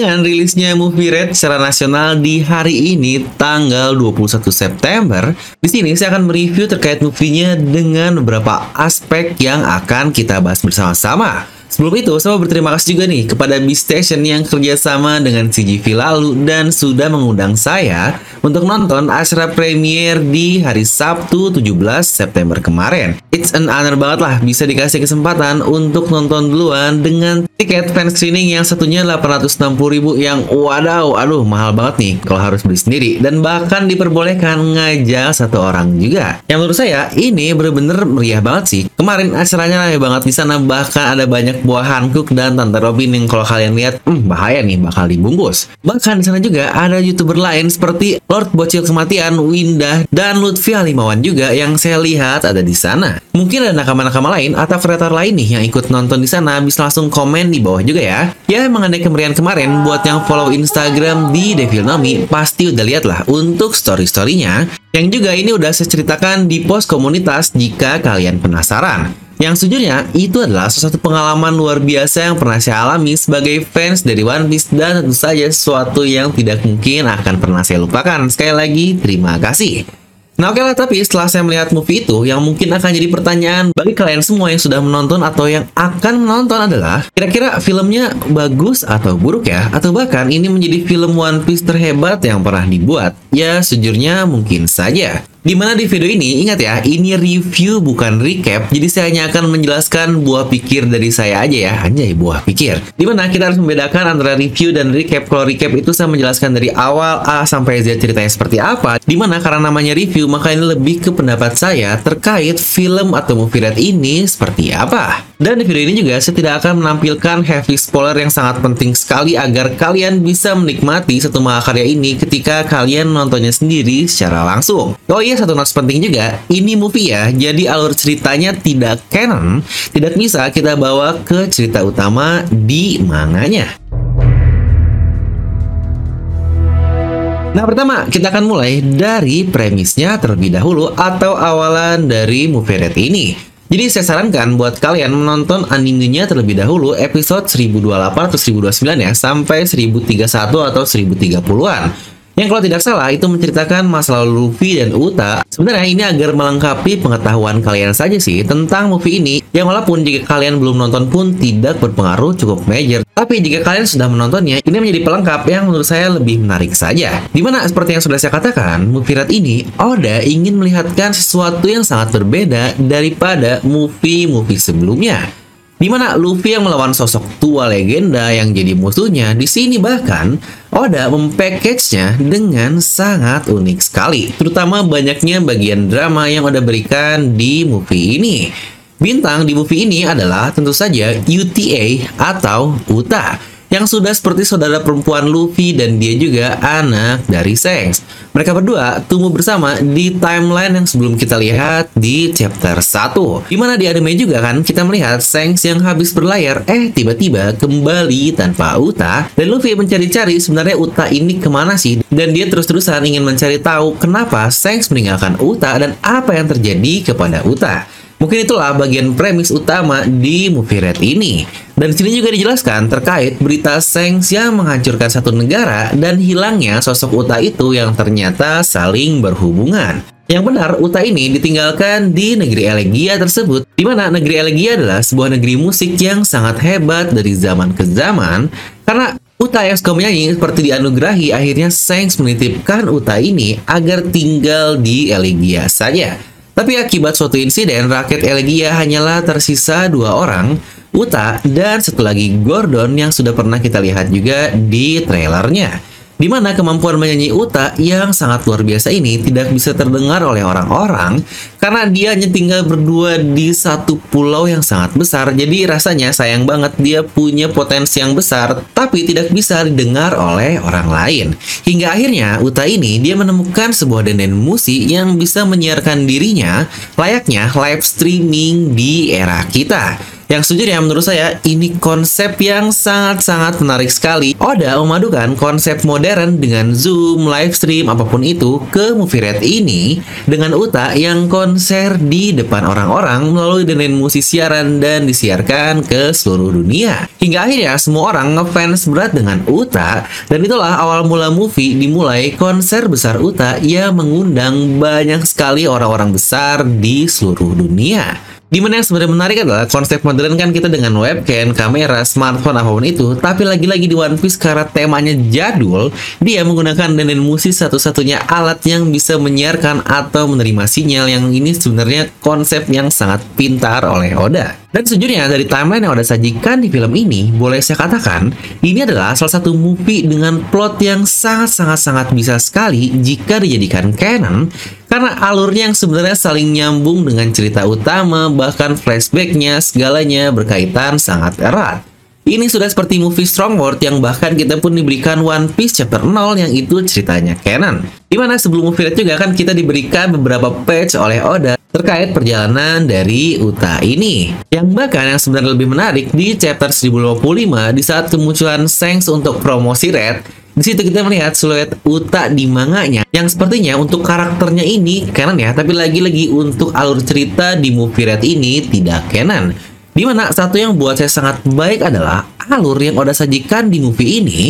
dengan rilisnya Movie Red secara nasional di hari ini tanggal 21 September, di sini saya akan mereview terkait movie-nya dengan beberapa aspek yang akan kita bahas bersama-sama. Sebelum itu, saya mau berterima kasih juga nih kepada B Station yang kerjasama dengan CGV lalu dan sudah mengundang saya untuk nonton acara premier di hari Sabtu 17 September kemarin. It's an honor banget lah bisa dikasih kesempatan untuk nonton duluan dengan tiket fan screening yang satunya 860 ribu yang wadaw, aduh mahal banget nih kalau harus beli sendiri dan bahkan diperbolehkan ngajak satu orang juga. Yang menurut saya ini bener-bener meriah banget sih. Kemarin acaranya rame banget di sana bahkan ada banyak buah Hankook dan Tante Robin yang kalau kalian lihat, hmm, bahaya nih bakal dibungkus. Bahkan di sana juga ada youtuber lain seperti Lord Bocil Kematian, Windah, dan Lutfi Alimawan juga yang saya lihat ada di sana. Mungkin ada nakama-nakama lain atau kreator lain nih yang ikut nonton di sana bisa langsung komen di bawah juga ya. Ya mengenai kemerian kemarin buat yang follow Instagram di Devil Nomi pasti udah lihat lah untuk story-storynya. Yang juga ini udah saya ceritakan di post komunitas jika kalian penasaran. Yang sejujurnya itu adalah sesuatu pengalaman luar biasa yang pernah saya alami sebagai fans dari One Piece dan tentu saja sesuatu yang tidak mungkin akan pernah saya lupakan. Sekali lagi, terima kasih. Nah oke lah, tapi setelah saya melihat movie itu, yang mungkin akan jadi pertanyaan bagi kalian semua yang sudah menonton atau yang akan menonton adalah, kira-kira filmnya bagus atau buruk ya? Atau bahkan ini menjadi film One Piece terhebat yang pernah dibuat? Ya, sejujurnya mungkin saja. Di mana di video ini, ingat ya, ini review bukan recap, jadi saya hanya akan menjelaskan buah pikir dari saya aja ya, anjay buah pikir. Di mana kita harus membedakan antara review dan recap. Kalau recap itu saya menjelaskan dari awal A sampai Z ceritanya seperti apa. Di mana karena namanya review, maka ini lebih ke pendapat saya terkait film atau movie red ini seperti apa. Dan di video ini juga saya tidak akan menampilkan heavy spoiler yang sangat penting sekali agar kalian bisa menikmati satu mahakarya ini ketika kalian menontonnya sendiri secara langsung. Oh iya, satu notes penting juga, ini movie ya, jadi alur ceritanya tidak canon, tidak bisa kita bawa ke cerita utama di manganya. Nah pertama kita akan mulai dari premisnya terlebih dahulu atau awalan dari movie red ini. Jadi saya sarankan buat kalian menonton animenya terlebih dahulu episode 1028 atau 1029 ya sampai 1031 atau 1030-an. Yang kalau tidak salah itu menceritakan masa lalu Luffy dan Uta. Sebenarnya ini agar melengkapi pengetahuan kalian saja sih tentang movie ini. Yang walaupun jika kalian belum nonton pun tidak berpengaruh cukup major. Tapi jika kalian sudah menontonnya, ini menjadi pelengkap yang menurut saya lebih menarik saja. Di mana seperti yang sudah saya katakan, movie Red ini Oda ingin melihatkan sesuatu yang sangat berbeda daripada movie-movie sebelumnya di mana Luffy yang melawan sosok tua legenda yang jadi musuhnya di sini bahkan Oda mempackage-nya dengan sangat unik sekali. Terutama banyaknya bagian drama yang Oda berikan di movie ini. Bintang di movie ini adalah tentu saja UTA atau Uta yang sudah seperti saudara perempuan Luffy dan dia juga anak dari Shanks. Mereka berdua tumbuh bersama di timeline yang sebelum kita lihat di chapter 1. Di mana di anime juga kan kita melihat Shanks yang habis berlayar eh tiba-tiba kembali tanpa Uta dan Luffy mencari-cari sebenarnya Uta ini ke mana sih dan dia terus-terusan ingin mencari tahu kenapa Shanks meninggalkan Uta dan apa yang terjadi kepada Uta. Mungkin itulah bagian premis utama di movie Red ini. Dan sini juga dijelaskan terkait berita Sengs yang menghancurkan satu negara dan hilangnya sosok Uta itu yang ternyata saling berhubungan. Yang benar, Uta ini ditinggalkan di negeri Elegia tersebut, di mana negeri Elegia adalah sebuah negeri musik yang sangat hebat dari zaman ke zaman, karena Uta yang suka menyanyi seperti dianugerahi, akhirnya Sengs menitipkan Uta ini agar tinggal di Elegia saja. Tapi akibat suatu insiden, rakyat Elegia hanyalah tersisa dua orang, Uta dan satu lagi Gordon yang sudah pernah kita lihat juga di trailernya di mana kemampuan menyanyi Uta yang sangat luar biasa ini tidak bisa terdengar oleh orang-orang karena dia hanya tinggal berdua di satu pulau yang sangat besar. Jadi rasanya sayang banget dia punya potensi yang besar tapi tidak bisa didengar oleh orang lain. Hingga akhirnya Uta ini dia menemukan sebuah denden musik yang bisa menyiarkan dirinya layaknya live streaming di era kita. Yang sejujurnya menurut saya ini konsep yang sangat-sangat menarik sekali. Oda memadukan konsep modern dengan Zoom, live stream, apa pun itu ke movie red ini dengan Uta yang konser di depan orang-orang melalui dengan musik siaran dan disiarkan ke seluruh dunia. Hingga akhirnya semua orang ngefans berat dengan Uta dan itulah awal mula movie dimulai konser besar Uta yang mengundang banyak sekali orang-orang besar di seluruh dunia. Di mana yang sebenarnya menarik adalah konsep modern kan kita dengan webcam, kamera, smartphone, apa pun itu. Tapi lagi-lagi di One Piece karena temanya jadul, dia menggunakan denen musik satu-satunya alat yang bisa menyiarkan atau menerima sinyal yang ini sebenarnya konsep yang sangat pintar oleh Oda. Dan sejujurnya dari timeline yang Oda sajikan di film ini, boleh saya katakan, ini adalah salah satu movie dengan plot yang sangat-sangat-sangat bisa sekali jika dijadikan canon, karena alurnya yang sebenarnya saling nyambung dengan cerita utama, bahkan flashbacknya, segalanya berkaitan sangat erat. Ini sudah seperti movie Strong World yang bahkan kita pun diberikan One Piece chapter 0 yang itu ceritanya canon. Di mana sebelum movie juga kan kita diberikan beberapa page oleh Oda terkait perjalanan dari Uta ini. Yang bahkan yang sebenarnya lebih menarik di chapter 1055 di saat kemunculan Shanks untuk promosi Red, di situ kita melihat siluet Uta di manganya yang sepertinya untuk karakternya ini canon ya, tapi lagi-lagi untuk alur cerita di movie Red ini tidak canon. Di mana satu yang buat saya sangat baik adalah alur yang udah sajikan di movie ini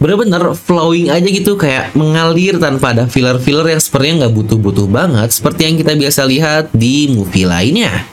bener-bener flowing aja gitu kayak mengalir tanpa ada filler-filler yang sepertinya nggak butuh-butuh banget seperti yang kita biasa lihat di movie lainnya.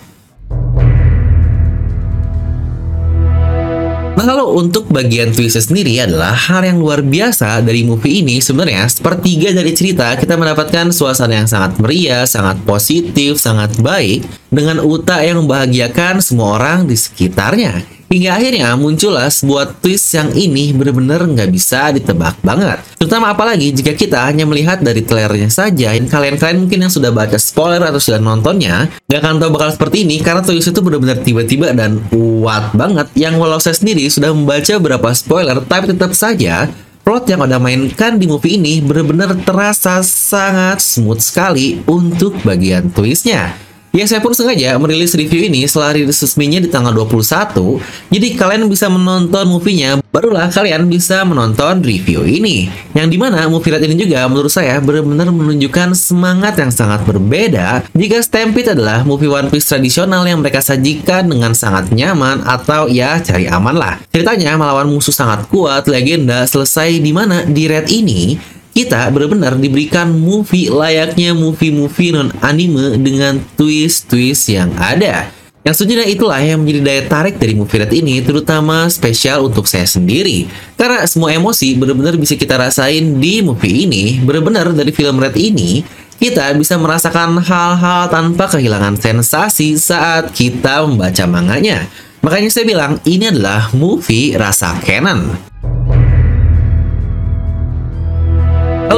Nah kalau untuk bagian twist sendiri adalah hal yang luar biasa dari movie ini sebenarnya sepertiga dari cerita kita mendapatkan suasana yang sangat meriah, sangat positif, sangat baik dengan Uta yang membahagiakan semua orang di sekitarnya. Hingga akhirnya muncullah sebuah twist yang ini benar-benar nggak bisa ditebak banget. Terutama apalagi jika kita hanya melihat dari trailernya saja. Kalian-kalian mungkin yang sudah baca spoiler atau sudah nontonnya, nggak akan tahu bakal seperti ini karena twist itu benar-benar tiba-tiba dan kuat banget. Yang walau saya sendiri sudah membaca beberapa spoiler, tapi tetap saja plot yang ada mainkan di movie ini benar-benar terasa sangat smooth sekali untuk bagian twistnya. Ya saya pun sengaja merilis review ini setelah rilis resminya di tanggal 21 Jadi kalian bisa menonton movie-nya Barulah kalian bisa menonton review ini. Yang di mana movie red ini juga menurut saya benar-benar menunjukkan semangat yang sangat berbeda Jika Stampede adalah movie One Piece tradisional yang mereka sajikan dengan sangat nyaman Atau ya cari aman lah. Ceritanya melawan musuh sangat kuat, legenda Selesai di mana di red ini kita benar-benar diberikan movie layaknya movie-movie non-anime dengan twist-twist yang ada. Yang sejujurnya itulah yang menjadi daya tarik dari movie Red ini, terutama spesial untuk saya sendiri. Karena semua emosi benar-benar bisa kita rasain di movie ini, benar-benar dari film Red ini, kita bisa merasakan hal-hal tanpa kehilangan sensasi saat kita membaca manganya. Makanya saya bilang, ini adalah movie rasa canon.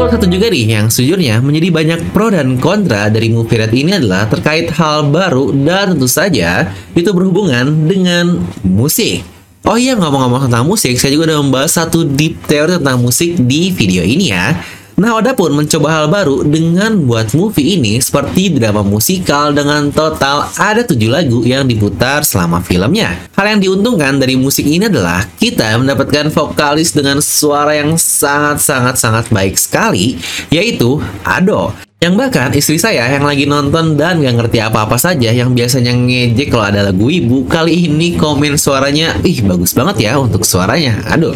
Lalu satu juga nih yang sejujurnya menjadi banyak pro dan kontra dari movie Red ini adalah terkait hal baru dan tentu saja itu berhubungan dengan musik. Oh iya ngomong-ngomong tentang musik, saya juga udah membahas satu deep teori tentang musik di video ini ya. Nah, Oda pun mencoba hal baru dengan buat movie ini seperti drama musikal dengan total ada tujuh lagu yang diputar selama filmnya. Hal yang diuntungkan dari musik ini adalah kita mendapatkan vokalis dengan suara yang sangat-sangat-sangat baik sekali, yaitu Ado. Yang bahkan istri saya yang lagi nonton dan gak ngerti apa-apa saja yang biasanya ngejek kalau ada lagu ibu, kali ini komen suaranya, ih bagus banget ya untuk suaranya. Aduh,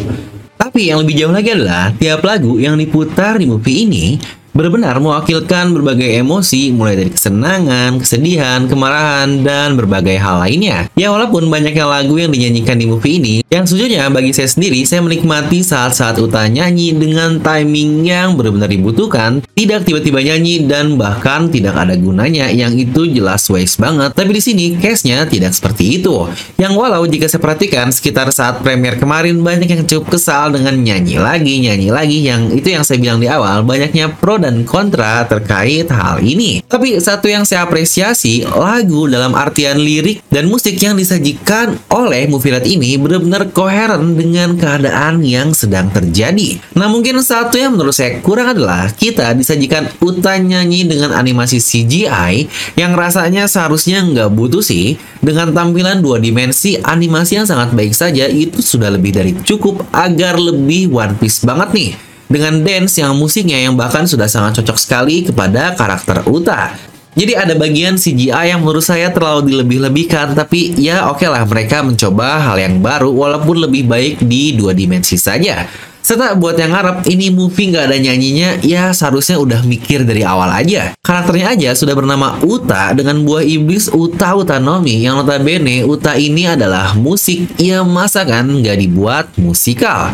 tapi yang lebih jauh lagi adalah tiap lagu yang diputar di movie ini benar-benar mewakilkan berbagai emosi mulai dari kesenangan, kesedihan, kemarahan, dan berbagai hal lainnya. Ya walaupun banyaknya lagu yang dinyanyikan di movie ini, yang sejujurnya bagi saya sendiri, saya menikmati saat-saat Uta nyanyi dengan timing yang benar-benar dibutuhkan, tidak tiba-tiba nyanyi dan bahkan tidak ada gunanya yang itu jelas waste banget. Tapi di sini case-nya tidak seperti itu. Yang walau jika saya perhatikan sekitar saat premier kemarin banyak yang cukup kesal dengan nyanyi lagi, nyanyi lagi yang itu yang saya bilang di awal, banyaknya pro dan kontra terkait hal ini. Tapi satu yang saya apresiasi, lagu dalam artian lirik dan musik yang disajikan oleh red ini benar-benar koheren dengan keadaan yang sedang terjadi. Nah mungkin satu yang menurut saya kurang adalah kita disajikan Uta nyanyi dengan animasi CGI yang rasanya seharusnya nggak butuh sih. Dengan tampilan dua dimensi animasi yang sangat baik saja itu sudah lebih dari cukup agar lebih One Piece banget nih dengan dance yang musiknya yang bahkan sudah sangat cocok sekali kepada karakter Uta. Jadi ada bagian CGI yang menurut saya terlalu dilebih-lebihkan, tapi ya oke okay lah mereka mencoba hal yang baru walaupun lebih baik di dua dimensi saja. Serta buat yang ngarep ini movie nggak ada nyanyinya, ya seharusnya udah mikir dari awal aja. Karakternya aja sudah bernama Uta dengan buah iblis Uta Utanomi yang notabene Uta ini adalah musik, ya masa kan nggak dibuat musikal.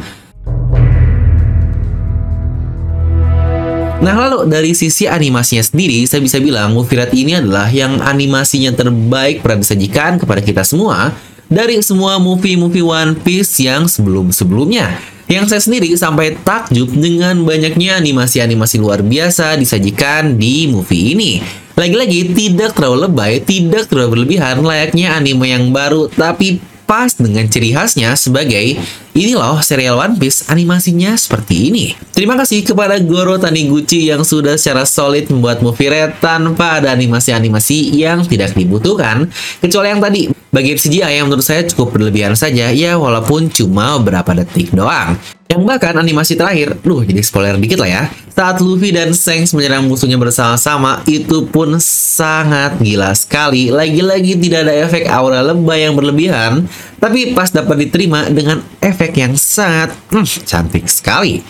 Nah lalu dari sisi animasinya sendiri, saya bisa bilang red ini adalah yang animasinya terbaik pernah disajikan kepada kita semua dari semua movie-movie One Piece yang sebelum-sebelumnya. Yang saya sendiri sampai takjub dengan banyaknya animasi-animasi luar biasa disajikan di movie ini. Lagi-lagi tidak terlalu lebay, tidak terlalu berlebihan layaknya anime yang baru, tapi pas dengan ciri khasnya sebagai ini loh serial One Piece animasinya seperti ini. Terima kasih kepada Goro Taniguchi yang sudah secara solid membuat movie Red tanpa ada animasi-animasi yang tidak dibutuhkan. Kecuali yang tadi, bagian CGI yang menurut saya cukup berlebihan saja ya walaupun cuma beberapa detik doang. Yang bahkan animasi terakhir, duh jadi spoiler dikit lah ya. Saat Luffy dan Shanks menyerang musuhnya bersama-sama, itu pun sangat gila sekali. Lagi-lagi tidak ada efek aura lebay yang berlebihan, tapi pas dapat diterima dengan efek yang sangat hmm, cantik sekali.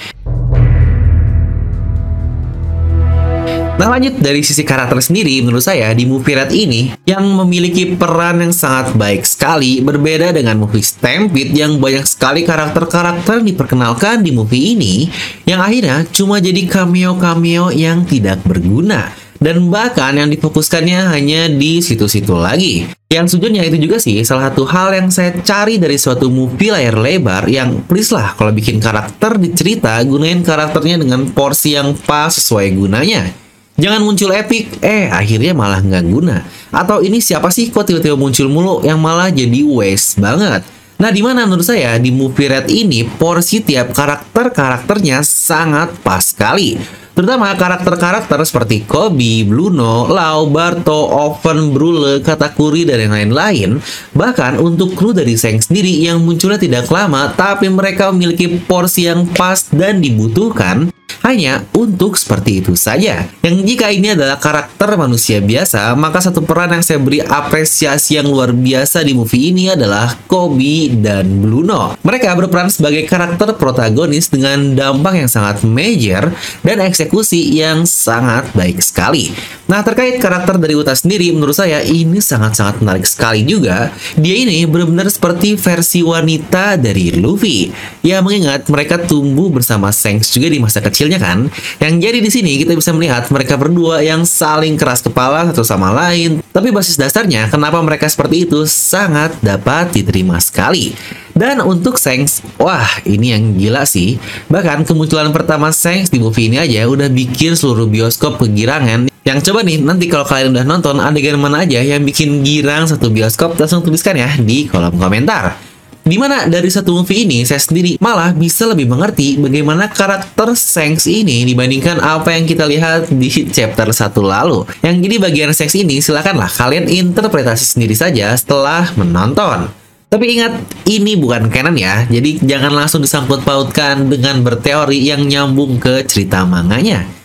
Nah lanjut dari sisi karakter sendiri menurut saya di movie Red ini yang memiliki peran yang sangat baik sekali berbeda dengan movie Stampede yang banyak sekali karakter-karakter diperkenalkan di movie ini yang akhirnya cuma jadi cameo-cameo yang tidak berguna dan bahkan yang difokuskannya hanya di situ-situ lagi. Yang sejujurnya itu juga sih salah satu hal yang saya cari dari suatu movie layar lebar yang please lah kalau bikin karakter dicerita gunain karakternya dengan porsi yang pas sesuai gunanya. Jangan muncul epic, eh akhirnya malah nggak guna. Atau ini siapa sih kok tiba-tiba muncul mulu yang malah jadi waste banget. Nah, di mana menurut saya di movie Red ini porsi tiap karakter-karakternya sangat pas sekali. Terutama karakter-karakter seperti Kobe, Bluno, Lau, Barto, Oven, Brule, Katakuri, dan yang lain-lain. Bahkan untuk kru dari Seng sendiri yang munculnya tidak lama, tapi mereka memiliki porsi yang pas dan dibutuhkan hanya untuk seperti itu saja. Yang jika ini adalah karakter manusia biasa, maka satu peran yang saya beri apresiasi yang luar biasa di movie ini adalah Kobe dan Bluno. Mereka berperan sebagai karakter protagonis dengan dampak yang sangat major dan eksekusi yang sangat baik sekali. Nah, terkait karakter dari Uta sendiri, menurut saya ini sangat-sangat menarik sekali juga. Dia ini benar-benar seperti versi wanita dari Luffy. Ya, mengingat mereka tumbuh bersama Shanks juga di masa kecilnya kan. Yang jadi di sini kita bisa melihat mereka berdua yang saling keras kepala satu sama lain. Tapi basis dasarnya, kenapa mereka seperti itu sangat dapat diterima sekali. Dan untuk Shanks, wah ini yang gila sih. Bahkan kemunculan pertama Shanks di movie ini aja udah bikin seluruh bioskop kegirangan yang coba nih, nanti kalau kalian udah nonton adegan mana aja yang bikin girang satu bioskop, langsung tuliskan ya di kolom komentar. Di mana dari satu movie ini, saya sendiri malah bisa lebih mengerti bagaimana karakter Shanks ini dibandingkan apa yang kita lihat di chapter satu lalu. Yang jadi bagian Shanks ini, silakanlah kalian interpretasi sendiri saja setelah menonton. Tapi ingat, ini bukan canon ya, jadi jangan langsung disangkut pautkan dengan berteori yang nyambung ke cerita manganya.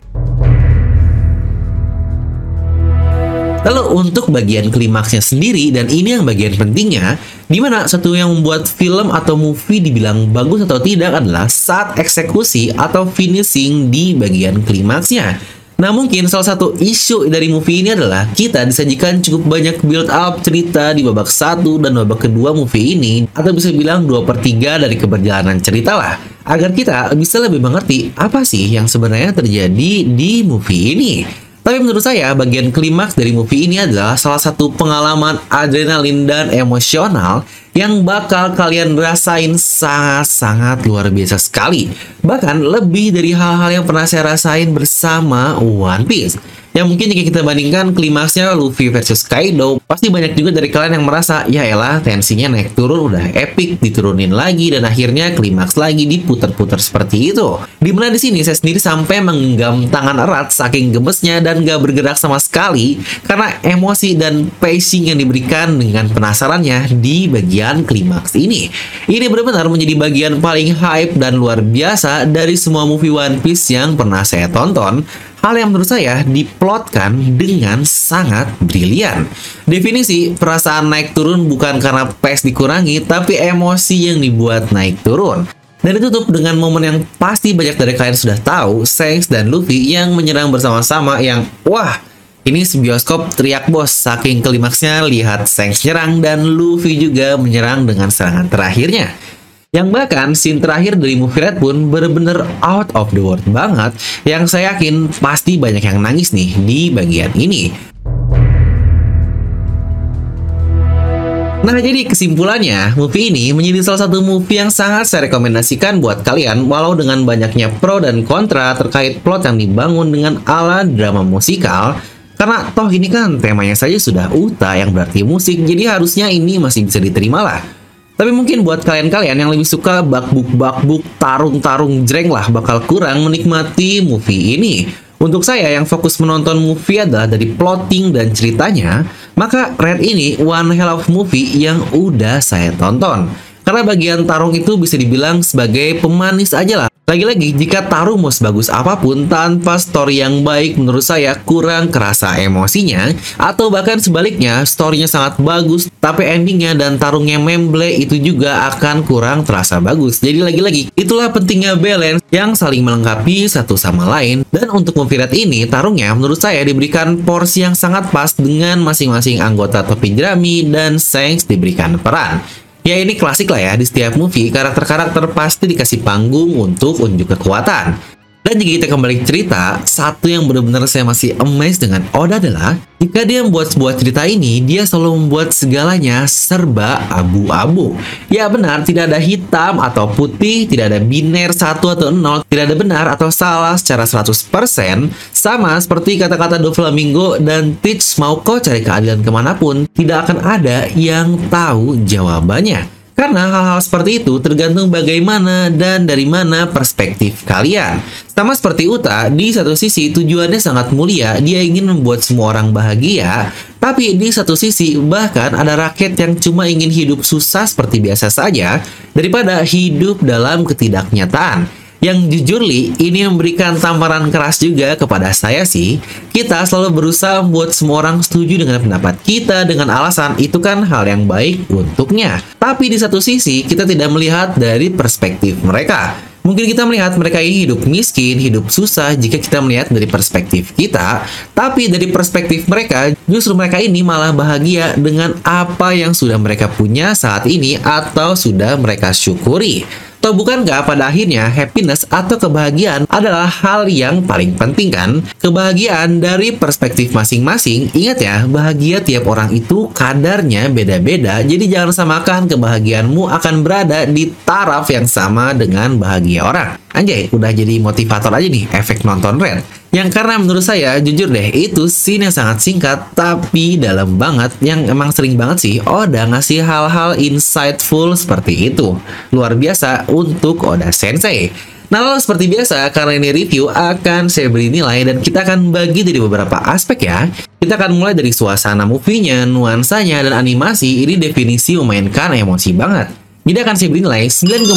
Lalu untuk bagian klimaksnya sendiri dan ini yang bagian pentingnya, di mana satu yang membuat film atau movie dibilang bagus atau tidak adalah saat eksekusi atau finishing di bagian klimaksnya. Nah mungkin salah satu isu dari movie ini adalah kita disajikan cukup banyak build up cerita di babak satu dan babak kedua movie ini atau bisa bilang 2 per 3 dari keberjalanan cerita lah agar kita bisa lebih mengerti apa sih yang sebenarnya terjadi di movie ini. Tapi menurut saya, bagian klimaks dari movie ini adalah salah satu pengalaman adrenalin dan emosional yang bakal kalian rasain sangat-sangat luar biasa sekali. Bahkan lebih dari hal-hal yang pernah saya rasain bersama One Piece. Yang mungkin jika kita bandingkan klimaksnya Luffy versus Kaido, pasti banyak juga dari kalian yang merasa, ya elah tensinya naik turun udah epic, diturunin lagi, dan akhirnya klimaks lagi diputar-putar seperti itu. Di mana di sini saya sendiri sampai menggenggam tangan erat saking gemesnya dan gak bergerak sama sekali karena emosi dan pacing yang diberikan dengan penasarannya di bagian klimaks ini. Ini benar-benar menjadi bagian paling hype dan luar biasa dari semua movie One Piece yang pernah saya tonton Hal yang menurut saya diplotkan dengan sangat brilian. Definisi perasaan naik turun bukan karena pace dikurangi, tapi emosi yang dibuat naik turun. Dan ditutup dengan momen yang pasti banyak dari kalian sudah tahu, Shanks dan Luffy yang menyerang bersama-sama yang, wah, ini sebioskop teriak bos, saking klimaksnya lihat Shanks nyerang dan Luffy juga menyerang dengan serangan terakhirnya. Yang bahkan scene terakhir dari movie Red pun bener-bener out of the world banget yang saya yakin pasti banyak yang nangis nih di bagian ini. Nah jadi kesimpulannya, movie ini menjadi salah satu movie yang sangat saya rekomendasikan buat kalian walau dengan banyaknya pro dan kontra terkait plot yang dibangun dengan ala drama musikal karena toh ini kan temanya saja sudah uta yang berarti musik jadi harusnya ini masih bisa diterima lah. Tapi mungkin buat kalian-kalian yang lebih suka bakbuk-bakbuk, tarung-tarung jreng lah bakal kurang menikmati movie ini. Untuk saya yang fokus menonton movie adalah dari plotting dan ceritanya, maka Red ini one hell of movie yang udah saya tonton. Karena bagian tarung itu bisa dibilang sebagai pemanis aja lah. Lagi-lagi, jika taruh mau sebagus apa pun tanpa story yang baik menurut saya kurang kerasa emosinya atau bahkan sebaliknya storynya sangat bagus tapi endingnya dan tarungnya memble itu juga akan kurang terasa bagus. Jadi lagi-lagi, itulah pentingnya balance yang saling melengkapi satu sama lain dan untuk movie ini tarungnya menurut saya diberikan porsi yang sangat pas dengan masing-masing anggota topi jerami dan Shanks diberikan peran. Ya ini klasik lah ya, di setiap movie karakter-karakter pasti dikasih panggung untuk unjuk kekuatan. Dan jika kita kembali cerita, satu yang benar-benar saya masih amazed dengan Oda adalah jika dia membuat sebuah cerita ini, dia selalu membuat segalanya serba abu-abu. Ya benar, tidak ada hitam atau putih, tidak ada biner satu atau nol, tidak ada benar atau salah secara 100%, sama seperti kata-kata Doflamingo dan Teach mau kau cari keadilan ke mana pun, tidak akan ada yang tahu jawabannya. Karena hal-hal seperti itu tergantung bagaimana dan dari mana perspektif kalian. Sama seperti Uta, di satu sisi tujuannya sangat mulia, dia ingin membuat semua orang bahagia, tapi di satu sisi bahkan ada rakyat yang cuma ingin hidup susah seperti biasa saja daripada hidup dalam ketidaknyataan. Yang jujur li, ini memberikan tamparan keras juga kepada saya sih. Kita selalu berusaha membuat semua orang setuju dengan pendapat kita dengan alasan itu kan hal yang baik untuknya. Tapi di satu sisi, kita tidak melihat dari perspektif mereka. Mungkin kita melihat mereka ini hidup miskin, hidup susah jika kita melihat dari perspektif kita, tapi dari perspektif mereka, justru mereka ini malah bahagia dengan apa yang sudah mereka punya saat ini atau sudah mereka syukuri. Atau bukankah pada akhirnya happiness atau kebahagiaan adalah hal yang paling penting kan? Kebahagiaan dari perspektif masing-masing, ingat ya, bahagia tiap orang itu kadarnya beda-beda, jadi jangan samakan kebahagiaanmu akan berada di taraf yang sama dengan bahagia orang. Anjay, udah jadi motivator aja nih efek nonton Red. Yang karena menurut saya, jujur deh, itu scene yang sangat singkat, tapi dalam banget, yang emang sering banget sih Oda ngasih hal-hal insightful seperti itu. Luar biasa untuk Oda Sensei. Nah lalu seperti biasa, karena ini review akan saya beri nilai dan kita akan bagi dari beberapa aspek ya. Kita akan mulai dari suasana movie-nya, nuansanya, dan animasi, ini definisi memainkan emosi banget. Jadi akan saya beri nilai 9,5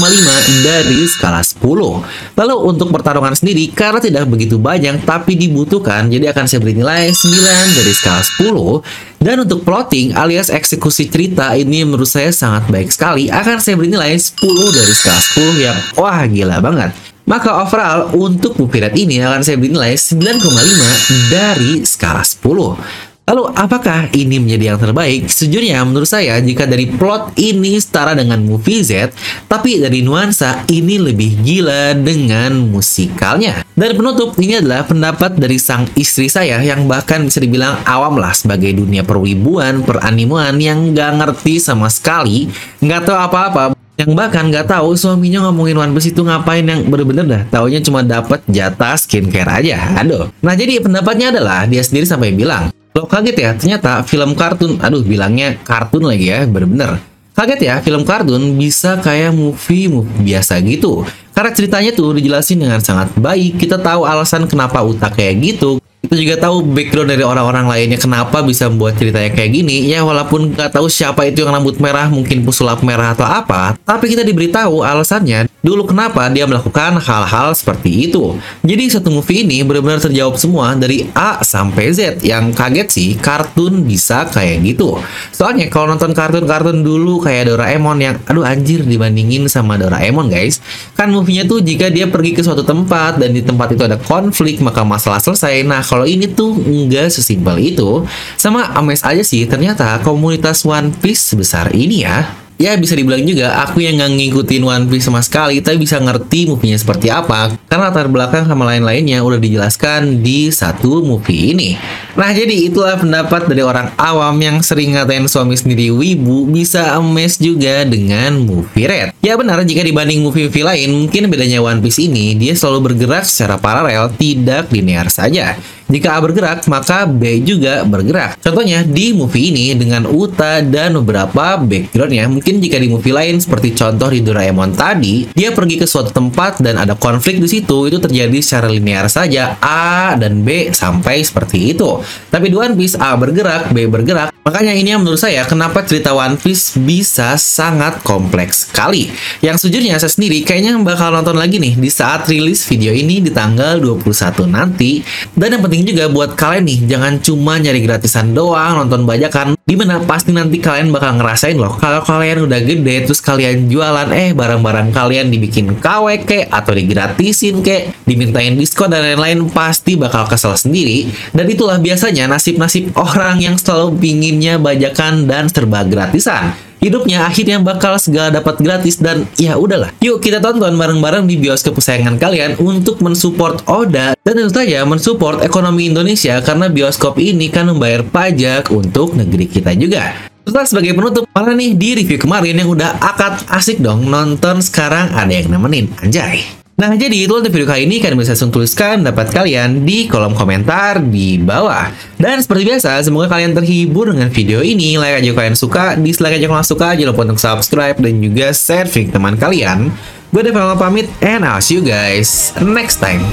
dari skala 10. Lalu untuk pertarungan sendiri, karena tidak begitu banyak tapi dibutuhkan, jadi akan saya beri nilai 9 dari skala 10. Dan untuk plotting alias eksekusi cerita ini menurut saya sangat baik sekali, akan saya beri nilai 10 dari skala 10 yang wah gila banget. Maka overall untuk movie ini akan saya beri nilai 9,5 dari skala 10. Lalu apakah ini menjadi yang terbaik? Sejujurnya menurut saya jika dari plot ini setara dengan movie Z, tapi dari nuansa ini lebih gila dengan musikalnya. Dan penutup ini adalah pendapat dari sang istri saya yang bahkan bisa dibilang awam lah sebagai dunia perwibuan, peranimuan yang gak ngerti sama sekali, nggak tahu apa-apa yang bahkan nggak tahu suaminya ngomongin One Piece itu ngapain yang bener-bener dah taunya cuma dapat jatah skincare aja aduh nah jadi pendapatnya adalah dia sendiri sampai bilang Lo kaget ya, ternyata film kartun, aduh bilangnya kartun lagi ya, bener-bener. Kaget ya, film kartun bisa kayak movie, movie biasa gitu. Karena ceritanya tuh dijelasin dengan sangat baik, kita tahu alasan kenapa Uta kayak gitu, kita juga tahu background dari orang-orang lainnya kenapa bisa membuat ceritanya kayak gini. Ya walaupun nggak tahu siapa itu yang rambut merah, mungkin pesulap merah atau apa, tapi kita diberitahu alasannya dulu kenapa dia melakukan hal-hal seperti itu. Jadi satu movie ini benar-benar terjawab semua dari A sampai Z. Yang kaget sih kartun bisa kayak gitu. Soalnya kalau nonton kartun-kartun dulu kayak Doraemon yang aduh anjir dibandingin sama Doraemon guys. Kan movie-nya tuh jika dia pergi ke suatu tempat dan di tempat itu ada konflik maka masalah selesai. Nah kalau ini tuh nggak sesimpel itu. Sama ames aja sih, ternyata komunitas One Piece sebesar ini ya ya bisa dibilang juga aku yang nggak ngikutin One Piece sama sekali tapi bisa ngerti movie-nya seperti apa. Karena latar belakang sama lain-lainnya udah dijelaskan di satu movie ini. Nah jadi itulah pendapat dari orang awam yang sering ngatain suami sendiri wibu bisa emes juga dengan movie Red. Ya benar jika dibanding movie-movie lain mungkin bedanya One Piece ini dia selalu bergerak secara paralel tidak linear saja jika A bergerak, maka B juga bergerak. Contohnya di movie ini dengan Uta dan beberapa backgroundnya. Mungkin jika di movie lain seperti contoh di Doraemon tadi, dia pergi ke suatu tempat dan ada konflik di situ, itu terjadi secara linear saja A dan B sampai seperti itu. Tapi di One Piece A bergerak, B bergerak. Makanya ini yang menurut saya kenapa cerita One Piece bisa sangat kompleks sekali. Yang sejujurnya saya sendiri kayaknya bakal nonton lagi nih di saat rilis video ini di tanggal 21 nanti. Dan yang penting penting juga buat kalian nih, jangan cuma nyari gratisan doang, nonton bajakan. Di mana pasti nanti kalian bakal ngerasain loh, kalau kalian udah gede, terus kalian jualan, eh barang-barang kalian dibikin KW kek, atau digratisin kek, dimintain diskon dan lain-lain, pasti bakal kesel sendiri. Dan itulah biasanya nasib-nasib orang yang selalu pinginnya bajakan dan serba gratisan hidupnya akhirnya bakal segala dapat gratis dan ya udahlah. Yuk kita tonton bareng-bareng di bioskop kesayangan kalian untuk mensupport Oda dan tentu saja mensupport ekonomi Indonesia karena bioskop ini kan membayar pajak untuk negeri kita juga. Terus sebagai penutup, malah nih di review kemarin yang udah akad asik dong nonton sekarang ada yang nemenin, anjay. Nah, jadi itu untuk video kali ini kalian bisa langsung tuliskan pendapat kalian di kolom komentar di bawah. Dan seperti biasa, semoga kalian terhibur dengan video ini. Like aja kalian suka, dislike aja kalau suka, jangan lupa untuk subscribe dan juga share video teman kalian. Gue Devan pamit, and I'll see you guys next time.